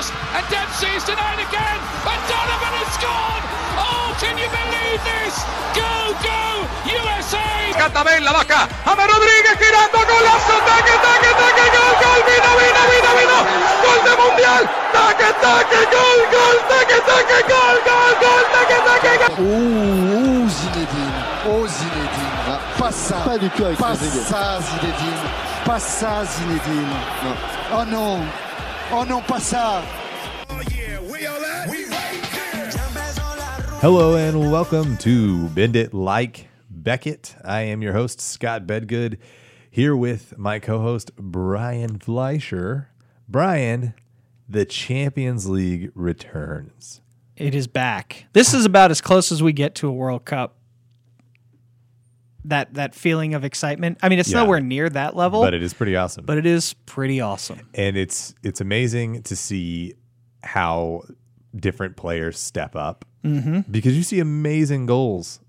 cross, and Dempsey's denied again, and Donovan has scored! Oh, can you believe this? Go, go, USA! Cantabella, vaca, James Rodríguez girando, golazo, taque, taque, taque, gol, gol, vino, vino, vino, vino, gol de mundial, taque, taque, gol, gol, taque, taque, gol, gol, gol, taque, taque, gol. Oh, Zinedine, oh Zinedine, va. pas ça, Pas du tout avec pas Rodriguez. ça Zinedine, pas ça Zinedine. Non. Oh non, oh non, pas ça. Hello and welcome to Bend It Like Beckett. I am your host, Scott Bedgood, here with my co host, Brian Fleischer. Brian, the Champions League returns. It is back. This is about as close as we get to a World Cup. That that feeling of excitement. I mean, it's Yeah. nowhere near that level, But it is pretty awesome. but it is pretty awesome. and it's it's amazing to see how different players step up mm-hmm. because you see amazing goals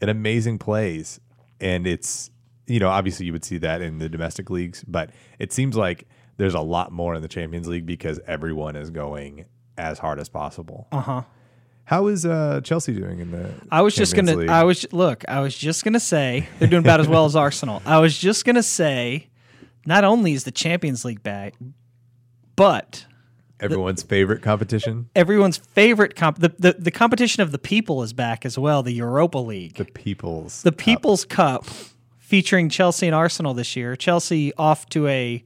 and amazing plays and it's you know obviously you would see that in the domestic leagues but it seems like there's a lot more in the champions league because everyone is going as hard as possible Uh huh. How is uh chelsea doing in the I was just gonna. League? I was look. I was just gonna say they're doing about as well as Arsenal. I was just gonna say, not only is the Champions League back, but everyone's favorite competition everyone's favorite comp the, the the competition of the people is back as well. The Europa League. the people's The People's Cup featuring Chelsea and Arsenal this year. Chelsea off to a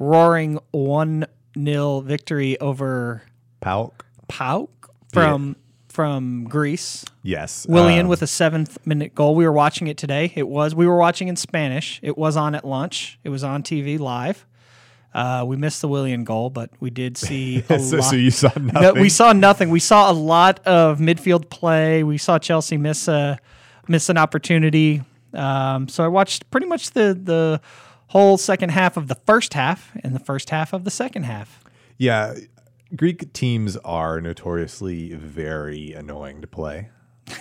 roaring 1 0 victory over PAOK PAOK from from Greece. yes Willian um, with a seventh minute goal. We were watching it today. It was we were watching in Spanish. It was on at lunch. It was on TV live. Uh, we missed the Willian goal, but we did see a so, lot. so you saw nothing No, we saw nothing. We saw a lot of midfield play. We saw Chelsea miss a miss an opportunity. Um, so I watched pretty much the the whole second half of the first half and the first half of the second half. Yeah, Greek teams are notoriously very annoying to play.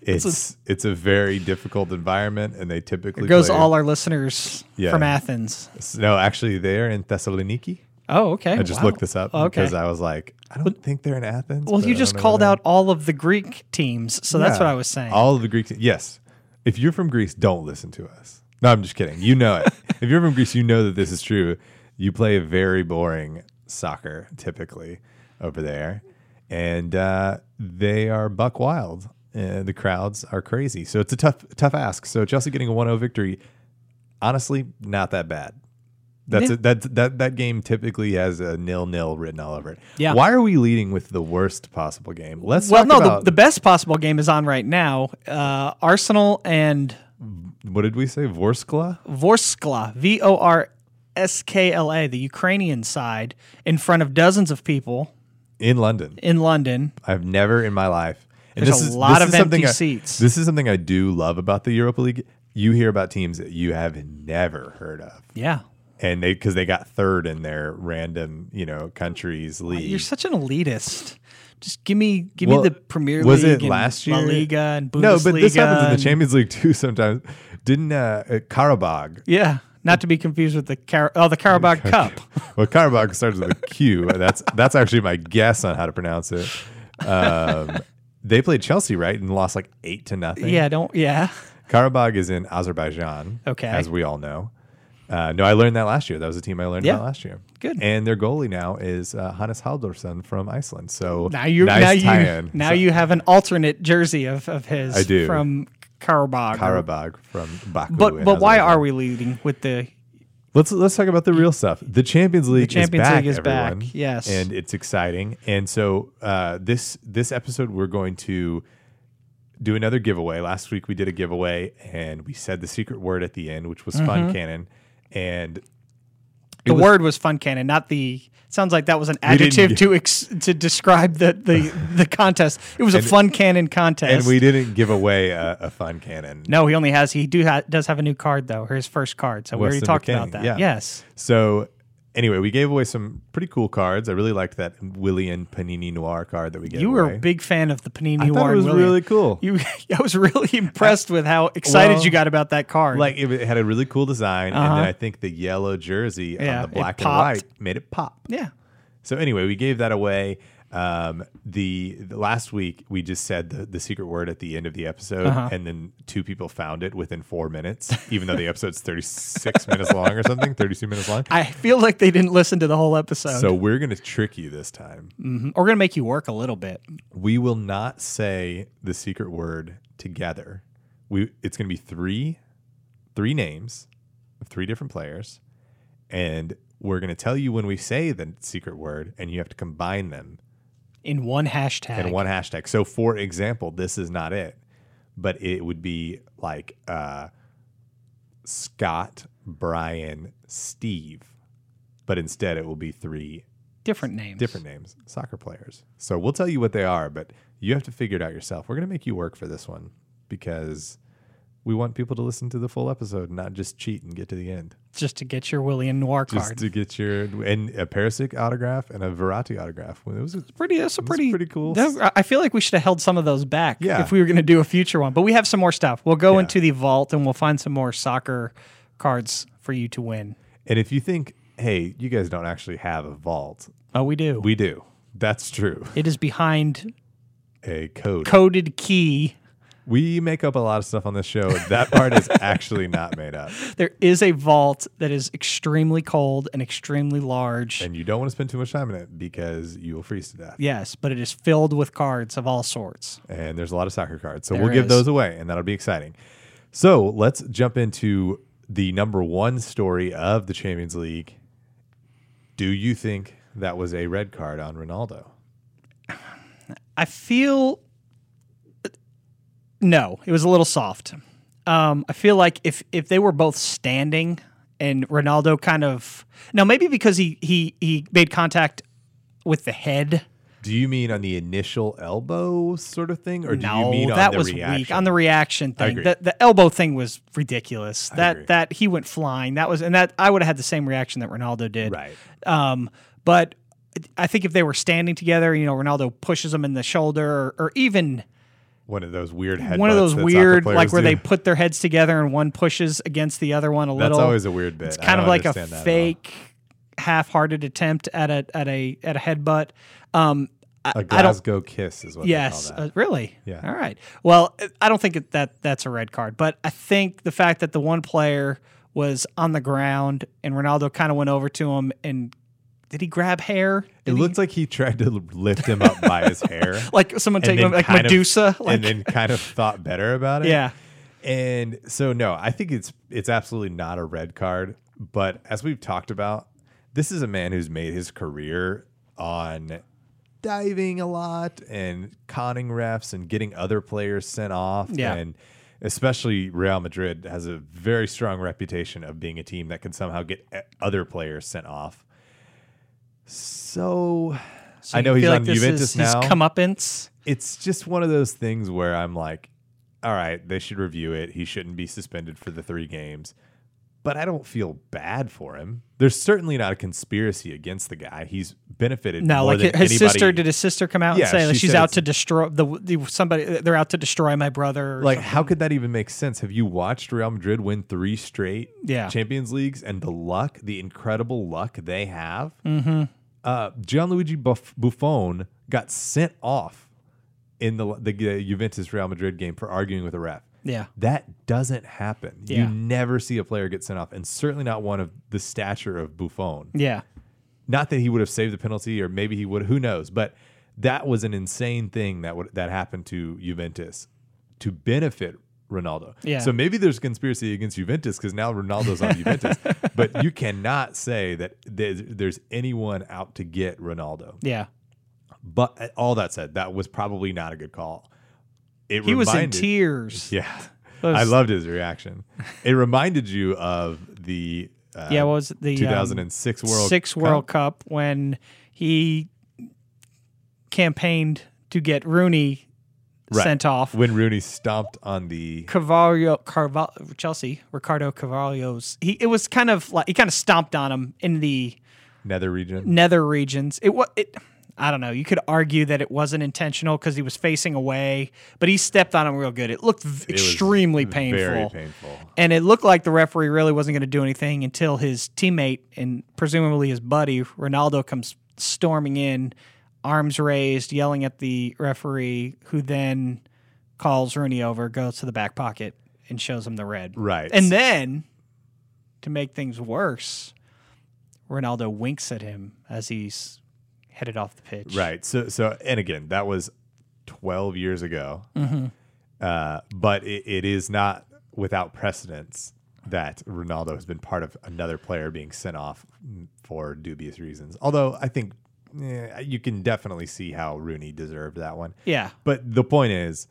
It's it's a very difficult environment, and they typically There goes play- all our listeners Yeah. from Athens. No, actually, they're in Thessaloniki. Oh, okay. I just Wow. looked this up Okay. because I was like, I don't think they're in Athens. Well, you just called out all of the Greek teams, so that's what I was saying. All of the Greek. Yes, if you're from Greece, don't listen to us. No, I'm just kidding. You know it. if you're from Greece, you know that this is true. You play a very boring soccer typically over there, and uh, they are buck wild. And the crowds are crazy. So it's a tough, tough ask. So Chelsea getting a 1-0 victory, honestly, not that bad. That's Yeah. a, that that that game typically has a nil nil written all over it. Yeah. Why are we leading with the worst possible game? Let's well, no, the, the best possible game is on right now. Uh, Arsenal and what did we say? Vorskla? Vorskla, V O R S K L A, the Ukrainian side, in front of dozens of people in London. in London. I've never in my life. And There's a lot of something empty I- seats. This is something I do love about the Europa League. You hear about teams that you have never heard of, Yeah. and they because they got third in their random you know countries league. You're such an elitist. Just give me give Well, me the Premier League was it and last La year? Liga and Bundesliga. no, but this happens in the Champions League too. Sometimes didn't uh, uh, Qarabag? Yeah, not to be confused with the Car- oh the Carabao Cup. Well, Qarabag starts with a Q. That's that's actually my guess on how to pronounce it. Um, they played Chelsea right and lost like eight to nothing. Yeah, don't yeah. Qarabag is in Azerbaijan. Okay. As we all know. Uh, no, I learned that last year. That was a team I learned Yeah. about last year. Good. And their goalie now is uh, Hannes Halldorsson from Iceland. So Now you nice now you tie-in. now So- you have an alternate jersey of, of his I do. from Qarabag. Qarabag from Baku. But but why are we leading with the Let's let's talk about the real stuff. The Champions League Champions is back. League is back, everyone. yes. and it's exciting. And so uh, this this episode, we're going to do another giveaway. Last week we did a giveaway, and we said the secret word at the end, which was fun cannon. And the was- word was fun cannon, not the. Sounds like that was an adjective to ex, to describe the, the, the contest. It was a fun cannon contest. and we didn't give away a, a fun cannon. no, he only has he do ha, does have a new card though, or his first card. So we already Weston talked McKennie, about that. yeah. Yes, So anyway, we gave away some pretty cool cards. I really liked that Willian Panini Noir card that we gave you were away. a big fan of the Panini Noir. I thought it was really cool. You, I was really impressed with how excited Well, you got about that card. like it had a really cool design, and Uh-huh. then I think the yellow jersey Yeah, on the black and white made it pop. yeah, So anyway, we gave that away. Um, the, the last week we just said the, the secret word at the end of the episode, Uh-huh. and then two people found it within four minutes, even though the episode's thirty six minutes long or something, thirty two minutes long. I feel like they didn't listen to the whole episode. So we're gonna trick you this time. Mhm. we're gonna make you work a little bit. We will not say the secret word together. We it's going to be three three names of three different players and we're going to tell you when we say the secret word and you have to combine them in one hashtag. in one hashtag. So for example, this is not it, but it would be like uh Scott, Brian, Steve. But instead it will be three different names. different names, soccer players. So we'll tell you what they are, but you have to figure it out yourself. We're going to make you work for this one because we want people to listen to the full episode, not just cheat and get to the end. Just to get your Willian Noir card. Just to get your and a Perisic autograph and a Verratti autograph. It was pretty. That's a pretty pretty cool. that- I feel like we should have held some of those back Yeah. if we were going to do a future one. But we have some more stuff. We'll go Yeah. into the vault and we'll find some more soccer cards for you to win. and if you think, hey, you guys don't actually have a vault, Oh, we do. we do. That's true. it is behind A code. coded key. We make up a lot of stuff on this show. That part is actually not made up. There is a vault that is extremely cold and extremely large. And you don't want to spend too much time in it because you will freeze to death. yes, but it is filled with cards of all sorts. and there's a lot of soccer cards. So There we'll give is. those away, and that'll be exciting. So let's jump into the number one story of the Champions League. Do you think that was a red card on Ronaldo? I feel no, it was a little soft. Um, I feel like if if they were both standing and Ronaldo kind of now maybe because he he he made contact with the head. Do you mean on the initial elbow sort of thing, or do no, you mean on that was reaction? weak on the reaction thing. The the elbow thing was ridiculous. that agree. that he went flying. That was and that I would have had the same reaction that Ronaldo did. Right. Um, but I think if they were standing together, you know, Ronaldo pushes him in the shoulder, or, or even One of those weird head. one of those weird, like where they put their heads together and one pushes against the other one a That's little. always a weird bit. It's kind of like a understand that at all. fake, half-hearted attempt at a at a at a headbutt. Um, I, A. Glasgow kiss is what Yes, uh, really. Yeah. All right. Well, I don't think that that's a red card, but I think the fact that the one player was on the ground and Ronaldo kind of went over to him and did he grab hair? it Did he- looked like he tried to lift him up by his hair. like someone taking him like kind of- Medusa. like and then kind of thought better about it. yeah. And so no, I think it's it's absolutely not a red card, but as we've talked about, this is a man who's made his career on diving a lot and conning refs and getting other players sent off Yeah. and especially Real Madrid has a very strong reputation of being a team that can somehow get e- other players sent off. So, So I know he's on like this Juventus is now His comeuppance. it's just one of those things where I'm like, all right, they should review it. He shouldn't be suspended for the three games. But I don't feel bad for him. There's certainly not a conspiracy against the guy. He's benefited No, like his anybody. sister. Did his sister come out Yeah, and say like she she's out to destroy the, the somebody? They're out to destroy my brother. or Like, something. how could that even make sense? Have you watched Real Madrid win three straight Yeah. Champions Leagues and the luck, the incredible luck they have? Mm-hmm. Uh, Gianluigi Buff- Buffon got sent off in the, the uh, Juventus Real Madrid game for arguing with a ref. Yeah. That doesn't happen. Yeah. You never see a player get sent off, and certainly not one of the stature of Buffon. Yeah. Not that he would have saved the penalty, or maybe he would. Who knows? But that was an insane thing that would that happened to Juventus to benefit Ronaldo. Yeah. So maybe there's a conspiracy against Juventus because now Ronaldo's on Juventus. But you cannot say that there's, there's anyone out to get Ronaldo. Yeah. But uh, all that said, that was probably not a good call. It He was in tears. yeah. was- I loved his reaction. It reminded you of the uh, Yeah, what was? The um, 2006 World Six Cup? World Cup when he campaigned to get Rooney Right. sent off. when Rooney stomped on the Carvalho, Carvalho, Chelsea, Ricardo Carvalho's. He it was kind of like he kind of stomped on him in the nether region. nether regions. It was it. I don't know. You could argue that it wasn't intentional because he was facing away, but he stepped on him real good. It looked v- It extremely painful. Very painful. And it looked like the referee really wasn't going to do anything until his teammate and presumably his buddy Ronaldo comes storming in, arms raised, yelling at the referee, who then calls Rooney over, goes to the back pocket, and shows him the red. Right. And then, to make things worse, Ronaldo winks at him as he's headed off the pitch. Right. So so and again, that was 12 years ago. Uh, but it, it is not without precedence that Ronaldo has been part of another player being sent off for dubious reasons. Although I think eh, you can definitely see how Rooney deserved that one. Yeah. But the point is,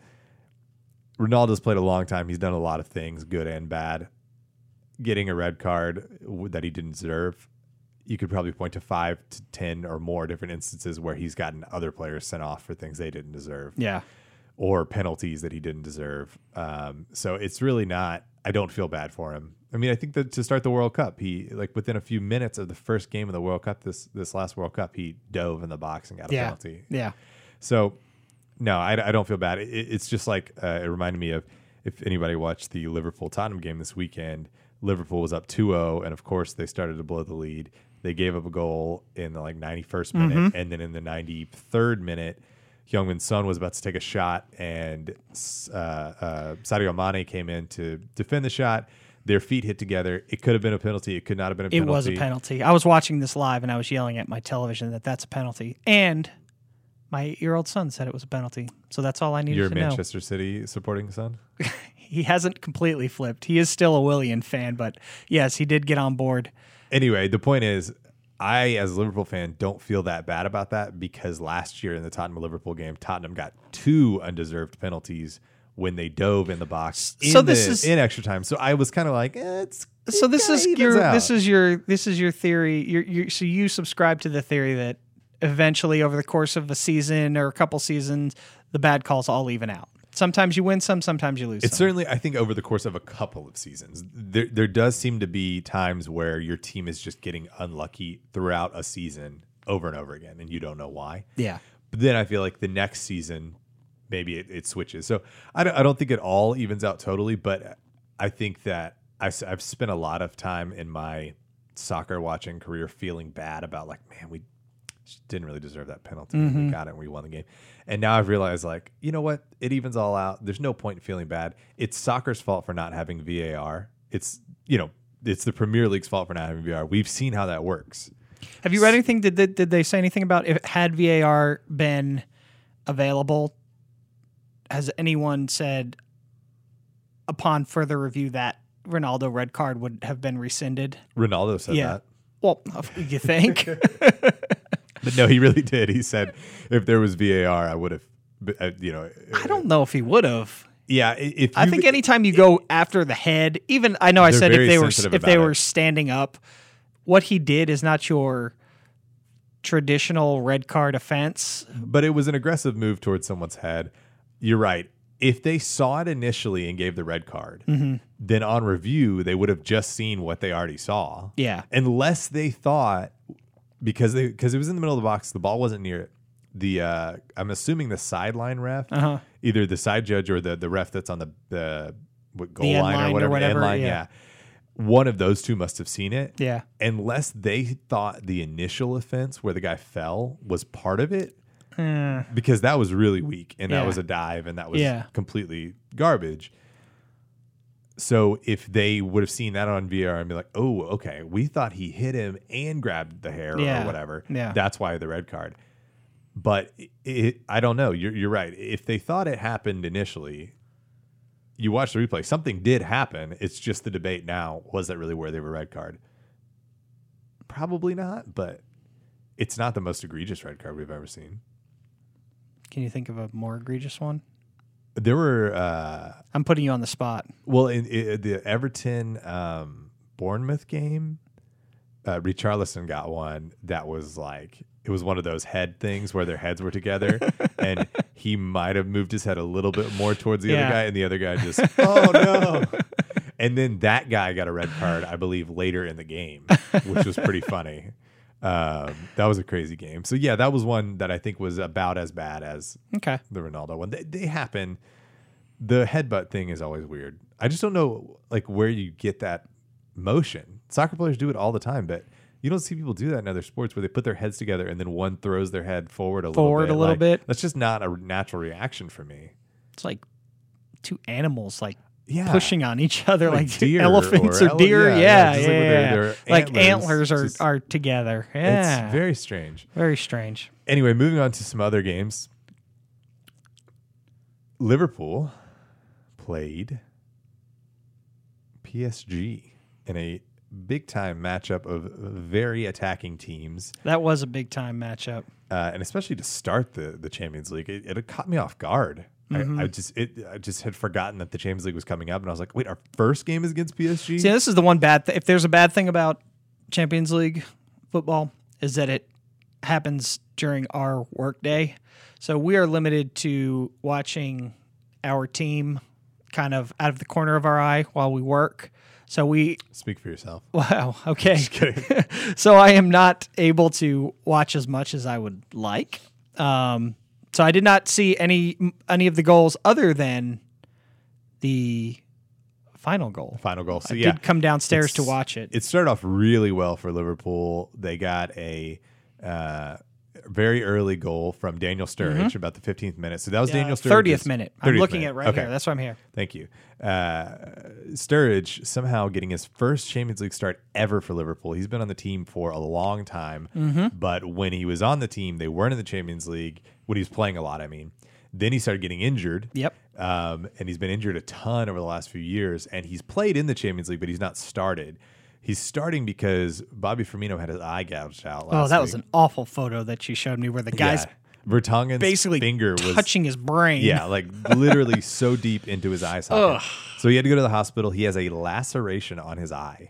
Ronaldo's played a long time. He's done a lot of things, good and bad. Getting a red card w- that he didn't deserve, you could probably point to five to ten or more different instances where he's gotten other players sent off for things they didn't deserve, Yeah. or penalties that he didn't deserve. Um, so it's really not. I don't feel bad for him. I mean, I think that to start the World Cup, he like within a few minutes of the first game of the World Cup, this this last World Cup, he dove in the box and got a Yeah. penalty. Yeah. So, no, I, I don't feel bad. It, it's just like uh, it reminded me of if anybody watched the Liverpool Tottenham game this weekend. Liverpool was up 2-0, and of course they started to blow the lead. They gave up a goal in the like 91st minute, and then in the 93rd minute, Heung-min Son was about to take a shot, and uh, uh, Sadio Mane came in to defend the shot. Their feet hit together. It could have been a penalty. It could not have been a penalty. It was a penalty. I was watching this live and I was yelling at my television that that's a penalty. And my eight-year-old son said it was a penalty. So that's all I needed You're a to know. Manchester City supporting son. He hasn't completely flipped. He is still a Willian fan, but yes, he did get on board. anyway, the point is, I as a Liverpool fan don't feel that bad about that because last year in the Tottenham Liverpool game, Tottenham got two undeserved penalties when they dove in the box in So this the- is- in extra time. So I was kind of like, eh, it's So this is your out. this is your this is your theory. So you subscribe to the theory that eventually over the course of a season or a couple seasons, the bad calls all even out. Sometimes you win some, sometimes you lose It's some. certainly, I think, over the course of a couple of seasons, there there does seem to be times where your team is just getting unlucky throughout a season over and over again, and you don't know why. Yeah. But then I feel like the next season, maybe it, it switches. So I don't, I don't think it all evens out totally, but I think that I, have spent a lot of time in my soccer watching career feeling bad about like, man, we didn't really deserve that penalty. We mm-hmm. got it and we won the game. And now I've realized like, you know what? It evens all out. There's no point in feeling bad. It's soccer's fault for not having VAR. It's, you know, it's the Premier League's fault for not having VAR. We've seen how that works. Have you read anything? Did they, did they say anything about if had VAR been available? Has anyone said upon further review that Ronaldo red card would have been rescinded? Ronaldo said Yeah. that. Well, you think? But no, he really did. He said, if there was VAR, I would have, uh, you know. I don't know if he would have. Yeah, i- if I you- think anytime you go after the head, even I know I said if they were if they about were it. standing up, what he did is not your traditional red card offense. but it was an aggressive move towards someone's head. You're right. If they saw it initially and gave the red card, Mm-hmm. then on review they would have just seen what they already saw. Yeah. unless they thought because they because it was in the middle of the box, the ball wasn't near it. The uh, I'm assuming the sideline ref, Uh-huh. either the side judge or the the ref that's on the the what, goal end line, line or or whatever, whatever, line, yeah. yeah. One of those two must have seen it. Yeah. Unless they thought the initial offense where the guy fell was part of it, Eh. because that was really weak and Yeah. that was a dive and that was Yeah. completely garbage. So if they would have seen that on VAR and be like, "Oh, okay, we thought he hit him and grabbed the hair Yeah. or whatever," Yeah. that's why the red card. But it, it, I don't know. You're you're right. If they thought it happened initially, you watch the replay. Something did happen. It's just the debate now: was that really where they were red card? Probably not, but it's not the most egregious red card we've ever seen. Can you think of a more egregious one? There were uh, I'm putting you on the spot. Well, in, in the Everton um, Bournemouth game, uh, Richarlison got one that was like it was one of those head things where their heads were together, and he might have moved his head a little bit more towards the Yeah. other guy, and the other guy just oh no. And then that guy got a red card, I believe, later in the game, which was pretty funny. Um, that was a crazy game. So yeah, that was one that I think was about as bad as Okay. the Ronaldo one. They, they happen. The headbutt thing is always weird. I just don't know like where you get that motion. Soccer players do it all the time, but You don't see people do that in other sports where they put their heads together and then one throws their head forward a Forward a little bit. little Like, bit. That's just not a natural reaction for me. It's like two animals like Yeah. pushing on each other Like like, deer elephants or or, deer. yeah, Yeah, yeah, yeah, like their- their like antlers, antlers, are, just- are together. Yeah, It's very strange. very strange. Anyway, moving on to some other games. Liverpool played PSG in a big time matchup of very attacking teams. That was a big time matchup. uh, and especially to start the the Champions League, it, it caught me off guard. Mm-hmm. I, I just it I just had forgotten that the Champions League was coming up, and I was like, wait, our first game is against PSG. See, this is the one bad. Th- if there's a bad thing about Champions League football, is that it happens during our workday. So we are limited to watching our team kind of out of the corner of our eye while we work. So we Speak for yourself. Wow. Okay. kidding. so I am not able to watch as much as I would like. Um, so I did not see any any of the goals other than the final goal. Final goal. So I yeah, did come downstairs to watch it. It started off really well for Liverpool. They got a uh, very early goal from Daniel Sturridge about the 15th minute. So that was Daniel Sturridge. Mm-hmm. Thirtieth minute. I'm looking minute. at right Okay. here. That's why I'm here. Thank you. Uh, Sturridge somehow getting his first Champions League start ever for Liverpool. He's been on the team for a long time, Mm-hmm. but when he was on the team, they weren't in the Champions League. When he was playing a lot, I mean. Then he started getting injured. Yep. Um, and he's been injured a ton over the last few years. And he's played in the Champions League, but he's not started. He's starting because Bobby Firmino had his eye gouged out. Oh, last Oh, that was an awful photo that you showed me where the guy's yeah. Vertonghen's basically finger was touching his brain. yeah, like literally so deep into his eye socket. So he had to go to the hospital. He has a laceration on his eye.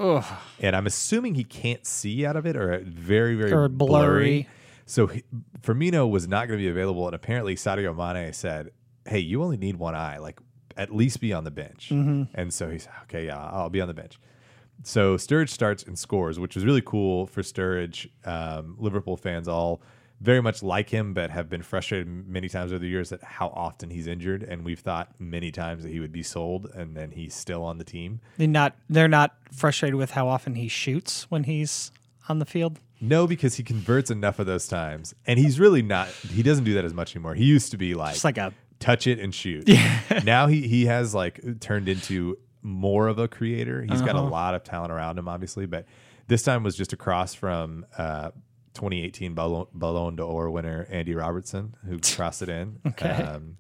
And I'm assuming he can't see out of it or very, very Or blurry. blurry. So he, Firmino was not going to be available. And apparently Sadio Mane said, hey, you only need one eye. Like, at least be on the bench. Mm-hmm. And so he said, okay, yeah, I'll be on the bench. So Sturridge starts and scores, which was really cool for Sturridge. Um, Liverpool fans all very much like him, but have been frustrated many times over the years at how often he's injured. And we've thought many times that he would be sold, and then he's still on the team. They're not they're not frustrated with how often he shoots when he's on the field. No, because he converts enough of those times, and he's really not. He doesn't do that as much anymore. He used to be like, It's like a touch it and shoot. now he he has like turned into more of a creator. He's got a Uh-huh. lot of talent around him, obviously, but this time was just across from uh, 2018 Ballon, Ballon d'Or winner Andy Robertson, who crossed it in. Okay. Um,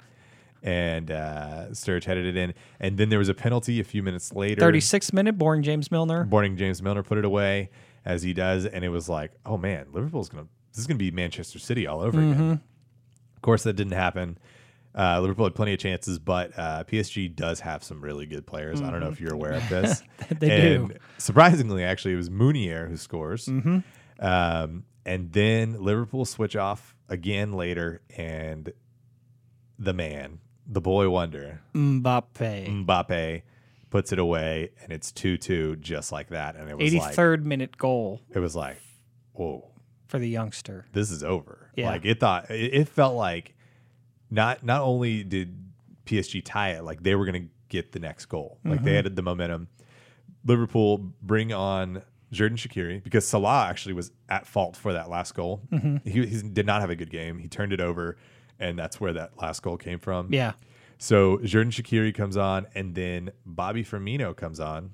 and uh, Sturridge headed it in, and then there was a penalty a few minutes later. 36 minute boring James Milner. Morning James Milner put it away as he does, and it was like, oh man, Liverpool's gonna this is gonna be Manchester City all over again. Of course, that didn't happen. Uh, Liverpool had plenty of chances, but uh, PSG does have some really good players. I don't know if you're aware of this. They and do. Surprisingly, actually, it was Meunier who scores. Um, and then Liverpool switch off again later, and the man, the boy wonder, Mbappe. Mbappe puts it away, and it's two two, just like that. And it was like 83rd minute goal it was like, whoa, for the youngster. this is over. Yeah. Like it thought it, it felt like not not only did PSG tie it, like they were gonna get the next goal. Like Mm-hmm. they had the momentum. Liverpool bring on Xherdan Shaqiri because Salah actually was at fault for that last goal. Mm-hmm. He, he did not have a good game. He turned it over, and that's where that last goal came from. Yeah. So Xherdan Shaqiri comes on, and then Bobby Firmino comes on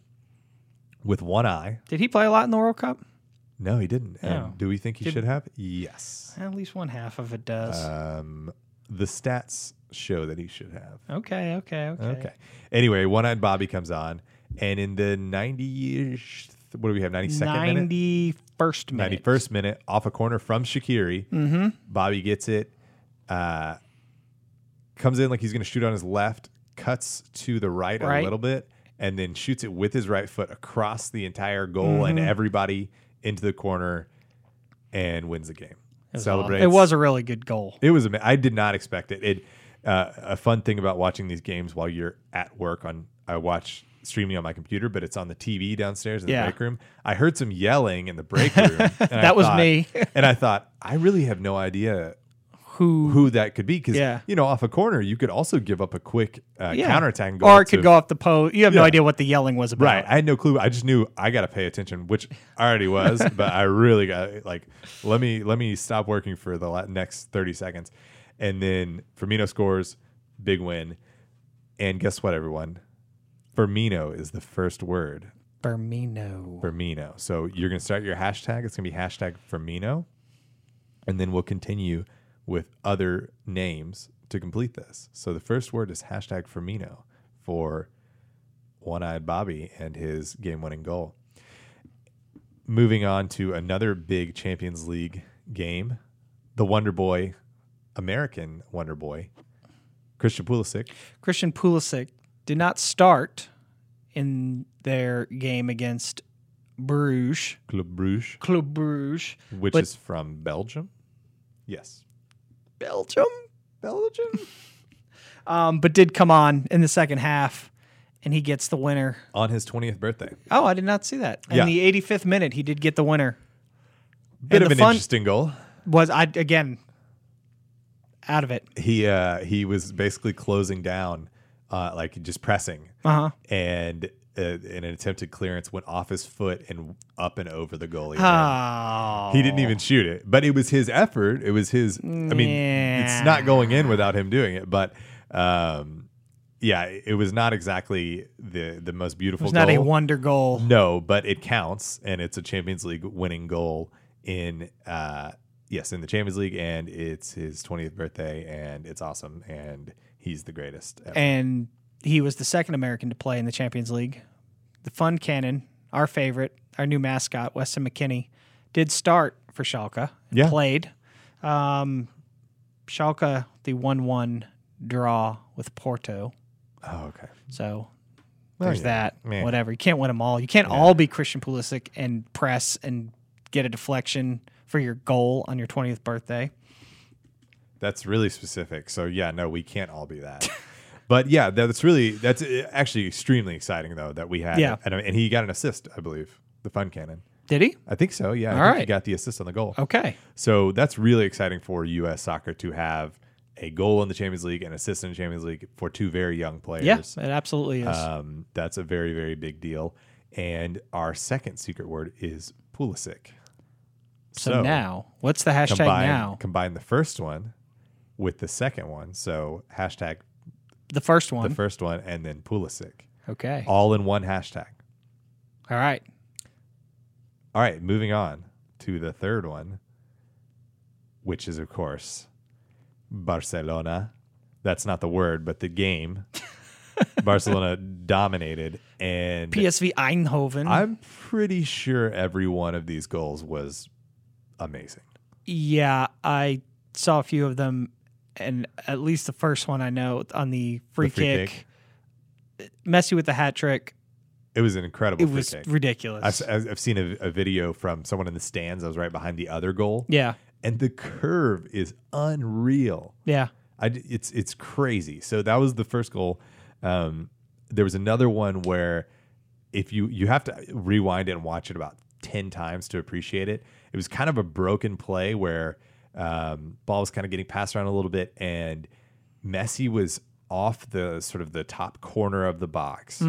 with one eye. Did he play a lot in the World Cup? No, he didn't. Oh. And do we think he Did- should have? Yes. At least one half of it does. Um, the stats show that he should have. okay, okay, okay. Okay. Anyway, one eyed Bobby comes on, and in the 90 ish, what do we have, 92nd minute? 91st minute. 91st minute, off a corner from Shaqiri. Mm-hmm. Bobby gets it, uh, comes in like he's going to shoot on his left, cuts to the right, a little bit, and then shoots it with his right foot across the entire goal and everybody into the corner and wins the game. It was Celebrates. awesome. It was a really good goal. It was. I did not expect it. It uh, a fun thing about watching these games while you're at work on. I watch streaming on my computer, but it's on the TV downstairs in the Yeah. break room. I heard some yelling in the break room. and I That was thought- me. and I thought, I really have no idea who, who that could be because Yeah. you know off a corner you could also give up a quick uh, yeah. counterattack goal or it could go off the post. You have no idea what the yelling was about. Right. I had no clue. I just knew I got to pay attention, which I already was, but I really got like let me let me stop working for the la- next 30 seconds. And then Firmino scores, big win. And guess what everyone? Firmino is the first word. Firmino. Firmino. So you're going to start your hashtag. It's going to be hashtag Firmino. And then we'll continue with other names to complete this. So the first word is hashtag Firmino for One Eyed Bobby and his game winning goal. Moving on to another big Champions League game, the Wonder Boy, American Wonder Boy, Christian Pulisic. Christian Pulisic did not start in their game against Bruges, Club Bruges, Club Bruges, which is from Belgium. Yes. Belgium. Belgium? Um, but did come on in the second half, and he gets the winner. on his 20th birthday. Oh, I did not see that. In Yeah. the 85th minute, he did get the winner. Bit And of the an fun- interesting goal. Was I again out of it? He uh, he was basically closing down, uh, like just pressing, Uh huh. and in an attempted clearance went off his foot and up and over the goalie. Oh, He didn't even shoot it, but it was his effort. It was his. I mean, it's not going in without him doing it, but um, yeah, it was not exactly the the most beautiful. was not a wonder goal. No, but it counts, and it's a Champions League winning goal in uh yes in the Champions League, and it's his twentieth birthday, and it's awesome, and he's the greatest. Ever. and he was the second American to play in the Champions League. The Fun Cannon, our favorite, our new mascot, Weston McKennie, did start for Schalke and Yeah. played. Um, Schalke, the 1 1 draw with Porto. oh, okay. So there's yeah. that. Meh. Whatever. You can't win them all. You can't all be Christian Pulisic and press and get a deflection for your goal on your 20th birthday. That's really specific. So yeah, no, we can't all be that. but yeah, that's really that's uh, actually extremely exciting though that we had. Yeah. and, and he got an assist, I believe, the fun cannon. Did he? I think so. Yeah, All think he got the assist on the goal. Okay. So that's really exciting for U.S. soccer to have a goal in the Champions League and assist in the Champions League for two very young players. Yeah, it absolutely is. Um, that's a very, very big deal. And our second secret word is Pulisic. so, now, what's the hashtag combine, now? combine the first one with the second one. So hashtag The first one. the first one and then Pulisic. okay. All in one hashtag. All right. All right, moving on to the third one, which is, of course, Barcelona. That's not the word, but the game. Barcelona dominated, and PSV Eindhoven. I'm pretty sure every one of these goals was amazing. yeah, I saw a few of them, and at least the first one I know on the free, The free kick. Messi with the hat trick. It was an incredible It free was kick. ridiculous. I've, I've seen a, a video from someone in the stands. I was right behind the other goal, yeah. and the curve is unreal. Yeah. I it's it's crazy. So that was the first goal. Um, there was another one where if you you have to rewind it and watch it about ten times to appreciate it. It was kind of a broken play where um, ball was kind of getting passed around a little bit, and Messi was off the sort of the top corner of the box,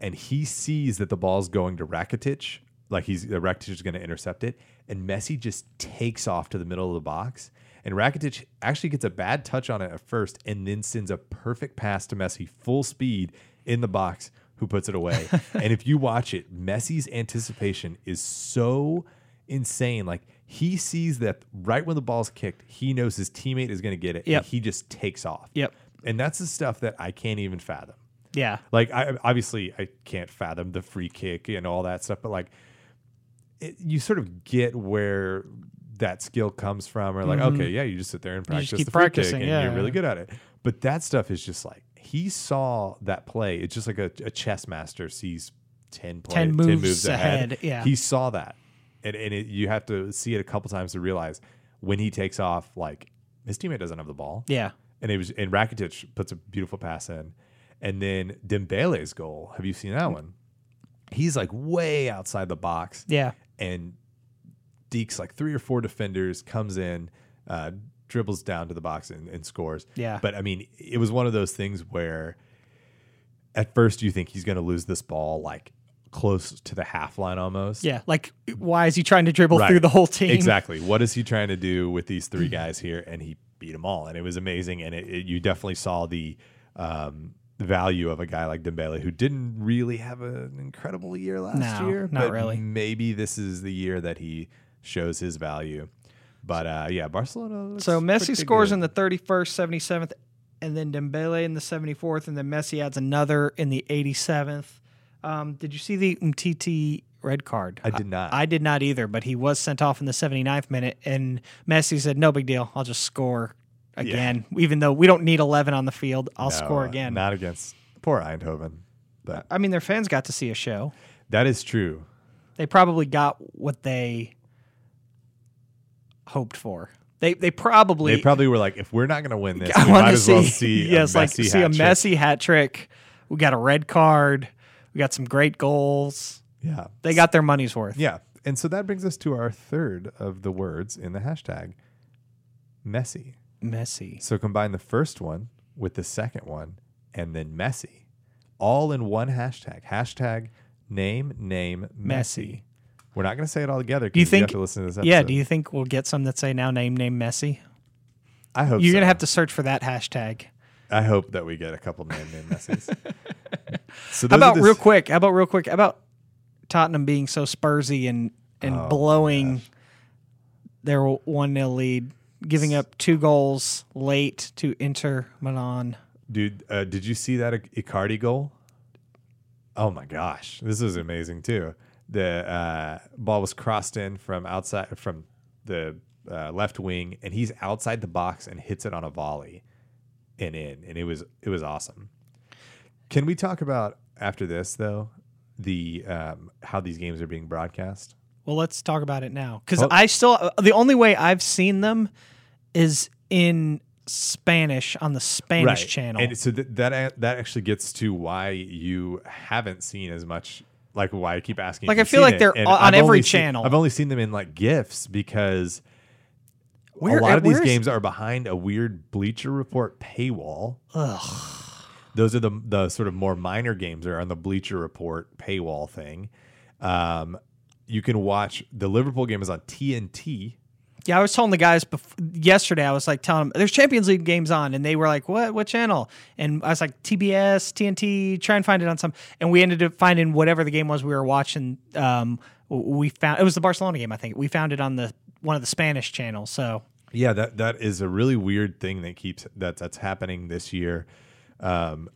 and he sees that the ball's going to Rakitic, like he's uh, Rakitic is going to intercept it, and Messi just takes off to the middle of the box, and Rakitic actually gets a bad touch on it at first, and then sends a perfect pass to Messi, full speed in the box, who puts it away. and if you watch it, Messi's anticipation is so insane. Like he sees that right when the ball's kicked, he knows his teammate is going to get it, Yep. and he just takes off. Yep. And that's the stuff that I can't even fathom. Yeah. Like I obviously I can't fathom the free kick and all that stuff, but like it, you sort of get where that skill comes from, or like okay, yeah, you just sit there and Mm-hmm. practice the free kick, and yeah. you're really good at it. But that stuff is just like he saw that play. It's just like a, a chess master sees ten play, 10 moves ahead, yeah. he saw that, and and it, you have to see it a couple times to realize when he takes off, like his teammate doesn't have the ball Yeah. and it was and Rakitic puts a beautiful pass in, and then Dembele's goal. Have you seen that one? He's like way outside the box, Yeah. and Deeks like three or four defenders comes in, uh, dribbles down to the box and, and scores. Yeah. But I mean, it was one of those things where at first you think he's going to lose this ball like close to the half line almost. Yeah, like why is he trying to dribble Right. through the whole team? Exactly. What is he trying to do with these three guys here? And he beat them all, and it was amazing. And it, it, you definitely saw the um, value of a guy like Dembele, who didn't really have an incredible year last No, year. not but really. Maybe this is the year that he shows his value. But uh, yeah, Barcelona. So Messi scores good. in the 31st, 77th, and then Dembele in the 74th, and then Messi adds another in the 87th. Um, did you see the Umtiti red card? I did not. I, did not either, but he was sent off in the 79th minute, and Messi said, "No big deal. I'll just score again, even though we don't need 11 on the field. I'll No, score again." Not against poor Eindhoven, but I mean, their fans got to see a show. that is true. They probably got what they hoped for. They they probably They probably were like, if we're not going to win this, I we might to as see, well see yes, a like see a. Messi hat trick. We got a red card. We got some great goals. Yeah, They got their money's worth. Yeah. And so that brings us to our third of the words in the hashtag messy. Messi. So combine the first one with the second one and then messy, all in one hashtag. Hashtag name, name, messy. Messi. We're not going to say it all together Do you because you, have to listen to this episode. yeah. Do you think we'll get some that say now name name messy? I hope You're so. gonna have to search for that hashtag. I hope that we get a couple name, name, messies. so How about real quick? How about real quick? How about Tottenham being so Spursy and and Oh, blowing their one 0 lead, giving up two goals late to Inter Milan. Dude, uh, did you see that Icardi goal? Oh my gosh, this is amazing too. The uh, ball was crossed in from outside from the uh, left wing, and he's outside the box and hits it on a volley and in, and it was it was awesome. Can we talk about after this though the um, how these games are being broadcast? Well, let's talk about it now because Well- I still the only way I've seen them is in Spanish on the Spanish channel. And so th- that that actually gets to why you haven't seen as much. Like why I keep asking. Like, I feel like it. they're And on I've every only seen- channel. I've only seen them in like gifs because Where- a lot of these games are behind a weird Bleacher Report paywall. Those are the the sort of more minor games that are on the Bleacher Report paywall thing. Um, you can watch the Liverpool game is on TNT. yeah, I was telling the guys yesterday. I was like telling them there's Champions League games on, and they were like, "What? What channel?" And I was like, "TBS, TNT. Try and find it on some." And we ended up finding whatever the game was we were watching. Um, we found it was the Barcelona game. I think we found it on the one of the Spanish channels. So Yeah, that that is a really weird thing that keeps that that's happening this year. Um,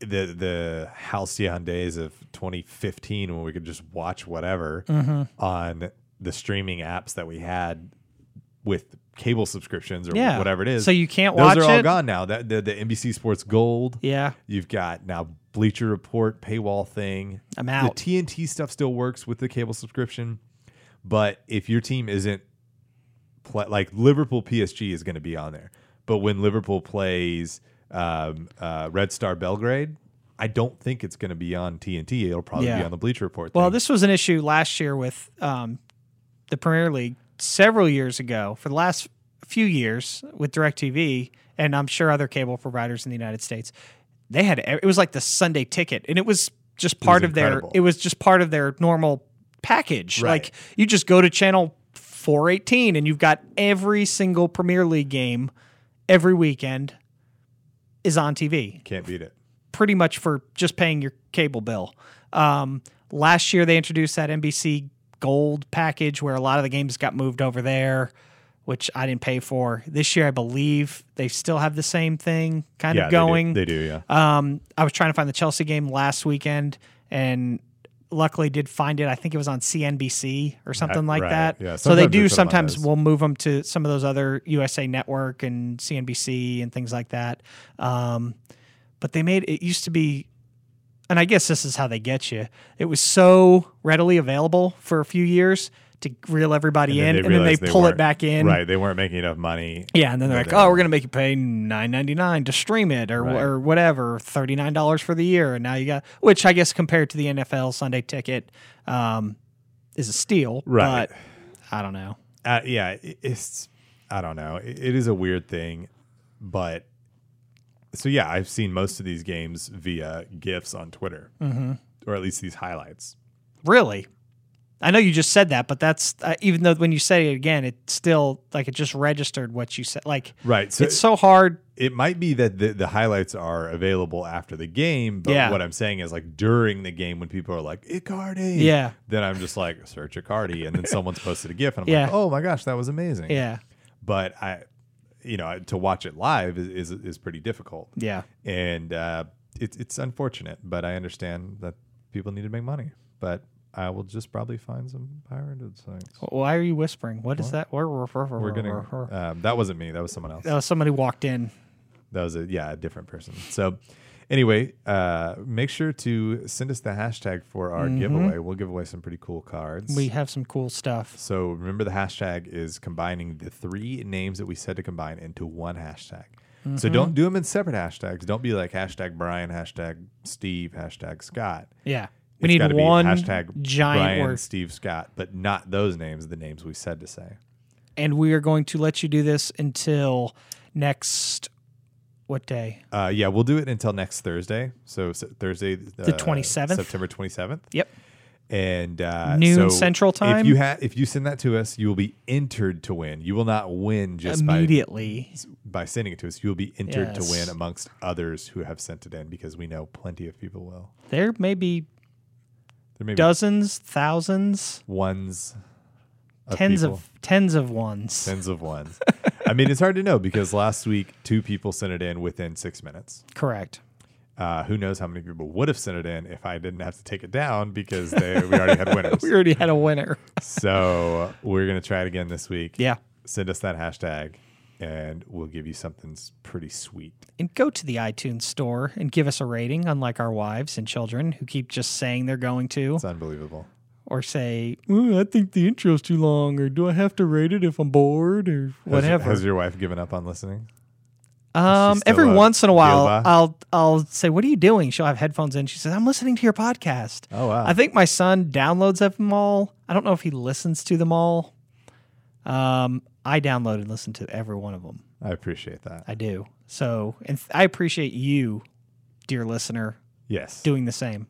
the the halcyon days of 2015 when we could just watch whatever Mm-hmm. on the streaming apps that we had with cable subscriptions or Yeah. whatever it is. So you can't Those watch are all it? gone now. That the, the NBC Sports Gold. yeah, You've got now Bleacher Report paywall thing. I'm out. The TNT stuff still works with the cable subscription, but if your team isn't play, like Liverpool PSG is going to be on there, but when Liverpool plays um, uh, Red Star Belgrade, I don't think it's going to be on TNT. It'll probably be on the Bleacher Report. Well, thing. this was an issue last year with um, the Premier League several years ago. For the last few years with DirecTV, and I'm sure other cable providers in the United States, they had it was like the Sunday ticket, and it was just part of incredible. their. It was just part of their normal package. Right. Like you just go to channel 418, and you've got every single Premier League game every weekend is on TV can't beat it. pretty much for just paying your cable bill. Um, last year they introduced that NBC Gold package where a lot of the games got moved over there, which I didn't pay for. This year I believe they still have the same thing kind Yeah, of going. They do. They do yeah. Um, I was trying to find the Chelsea game last weekend and luckily did find it. I think it was on CNBC or something like right. that. Yeah, so they do put 'em on sometimes we'll move them to some of those other USA Network and CNBC and things like that. Um, but they made it used to be and I guess this is how they get you. It was so readily available for a few years to reel everybody And in, and then they pull it back in. Right. They weren't making enough money. Yeah, and then they're like. "Oh, we're gonna make you pay nine ninety nine to stream it, or Right. or whatever, thirty nine dollars for the year." And now you got, which I guess compared to the NFL Sunday ticket, um, is a steal. Right. But I don't know. Uh, yeah, it's I don't know. It, it is a weird thing, but so yeah, I've seen most of these games via gifs on Twitter, mm-hmm. or at least these highlights. Really? I know you just said that, but that's uh, even though when you say it again, it still like it just registered what you said. Like, Right. So it's so hard. it might be that the, the highlights are available after the game, but Yeah. what I'm saying is like during the game when people are like Icardi, Yeah. then I'm just like search Icardi, and then someone's posted a GIF, and I'm Yeah. like, oh my gosh, that was amazing. Yeah, But I, you know, to watch it live is is, is pretty difficult, yeah. and uh, it's it's unfortunate, but I understand that people need to make money, but. I will just probably find some pirated sites. Why are you whispering? What is that? We're, We're gonna. Um, that wasn't me. That was someone else. Oh, somebody walked in. That was a yeah, a different person. So anyway, uh, make sure to send us the hashtag for our giveaway. We'll give away some pretty cool cards. We have some cool stuff. so remember the hashtag is combining the three names that we said to combine into one hashtag. So don't do them in separate hashtags. Don't be like hashtag Brian, hashtag Steve, hashtag Scott. Yeah, we need one hashtag giant Brian, word, Steve, Scott, but not those names. The names we said to say. and we are going to let you do this until next what day? Uh, yeah, we'll do it until next Thursday. So, s Thursday, The uh, 27th? September twenty seventh. Yep. and uh, Noon so Central Time? If you ha- if you send that to us, you will be entered to win. You will not win just Immediately. by by sending it to us. You will be entered to win amongst others who have sent it in because we know plenty of people will. There may be There may be dozens, thousands, ones, of tens people. of tens of ones. tens of ones. I mean, it's hard to know because last week two people sent it in within six minutes. Correct. Uh, who knows how many people would have sent it in if I didn't have to take it down because they, we already had winners. We already had a winner. So we're gonna try it again this week. Yeah. Send us that hashtag, and we'll give you something pretty sweet. And go to the iTunes store and give us a rating, unlike our wives and children who keep just saying they're going to, It's unbelievable. or say, "Ooh, I think the intro's too long, or do I have to rate it if I'm bored, or Has- whatever. Has, your wife given up on listening? Um, every a once in a while, Gilba? I'll I'll say, "What are you doing?" She'll have headphones in. She says, "I'm listening to your podcast." Oh, wow. I think my son downloads them all. I don't know if he listens to them all. Um, I download and listen to every one of them. I appreciate that. I do. So, and th- I appreciate you, dear listener, yes. doing the same.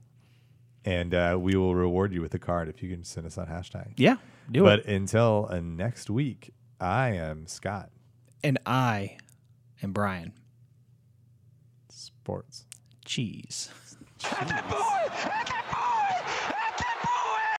and uh, we will reward you with a card if you can send us that hashtag. Yeah, do it. but it. until uh, next week, I am Scott And I am Brian. Sports. Cheese. Boy,